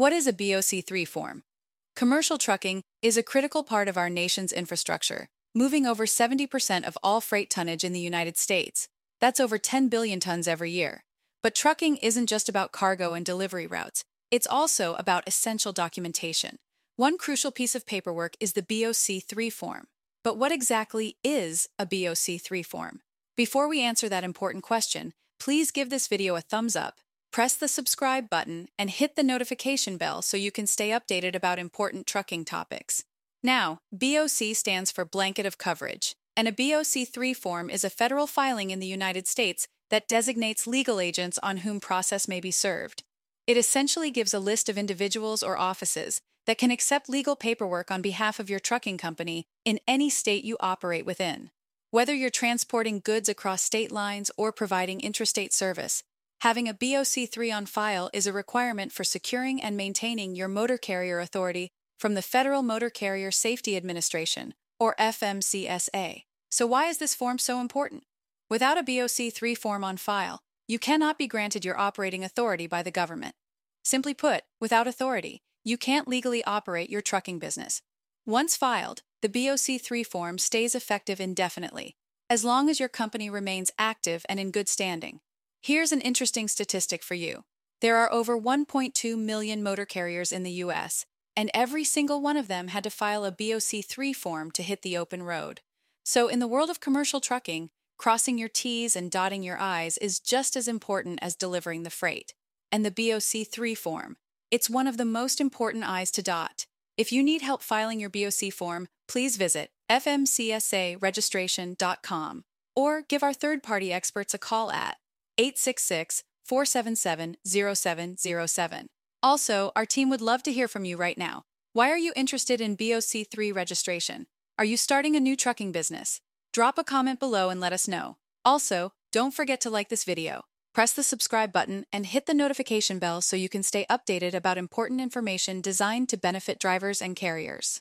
What is a BOC3 form? Commercial trucking is a critical part of our nation's infrastructure, moving over 70% of all freight tonnage in the United States. That's over 10 billion tons every year. But trucking isn't just about cargo and delivery routes, it's also about essential documentation. One crucial piece of paperwork is the BOC3 form. But what exactly is a BOC3 form? Before we answer that important question, please give this video a thumbs up, press the subscribe button, and hit the notification bell so you can stay updated about important trucking topics. Now, BOC stands for Blanket of Coverage, and a BOC3 form is a federal filing in the United States that designates legal agents on whom process may be served. It essentially gives a list of individuals or offices that can accept legal paperwork on behalf of your trucking company in any state you operate within. Whether you're transporting goods across state lines or providing interstate service, having a BOC3 on file is a requirement for securing and maintaining your motor carrier authority from the Federal Motor Carrier Safety Administration, or FMCSA. So, why is this form so important? Without a BOC3 form on file, you cannot be granted your operating authority by the government. Simply put, without authority, you can't legally operate your trucking business. Once filed, the BOC3 form stays effective indefinitely, as long as your company remains active and in good standing. Here's an interesting statistic for you. There are over 1.2 million motor carriers in the U.S., and every single one of them had to file a BOC3 form to hit the open road. So, in the world of commercial trucking, crossing your T's and dotting your I's is just as important as delivering the freight. And the BOC3 form, it's one of the most important I's to dot. If you need help filing your BOC form, please visit fmcsaregistration.com or give our third party experts a call at 866 477 0707. Also, our team would love to hear from you right now. Why are you interested in BOC3 registration? Are you starting a new trucking business? Drop a comment below and let us know. Also, don't forget to like this video, press the subscribe button, and hit the notification bell so you can stay updated about important information designed to benefit drivers and carriers.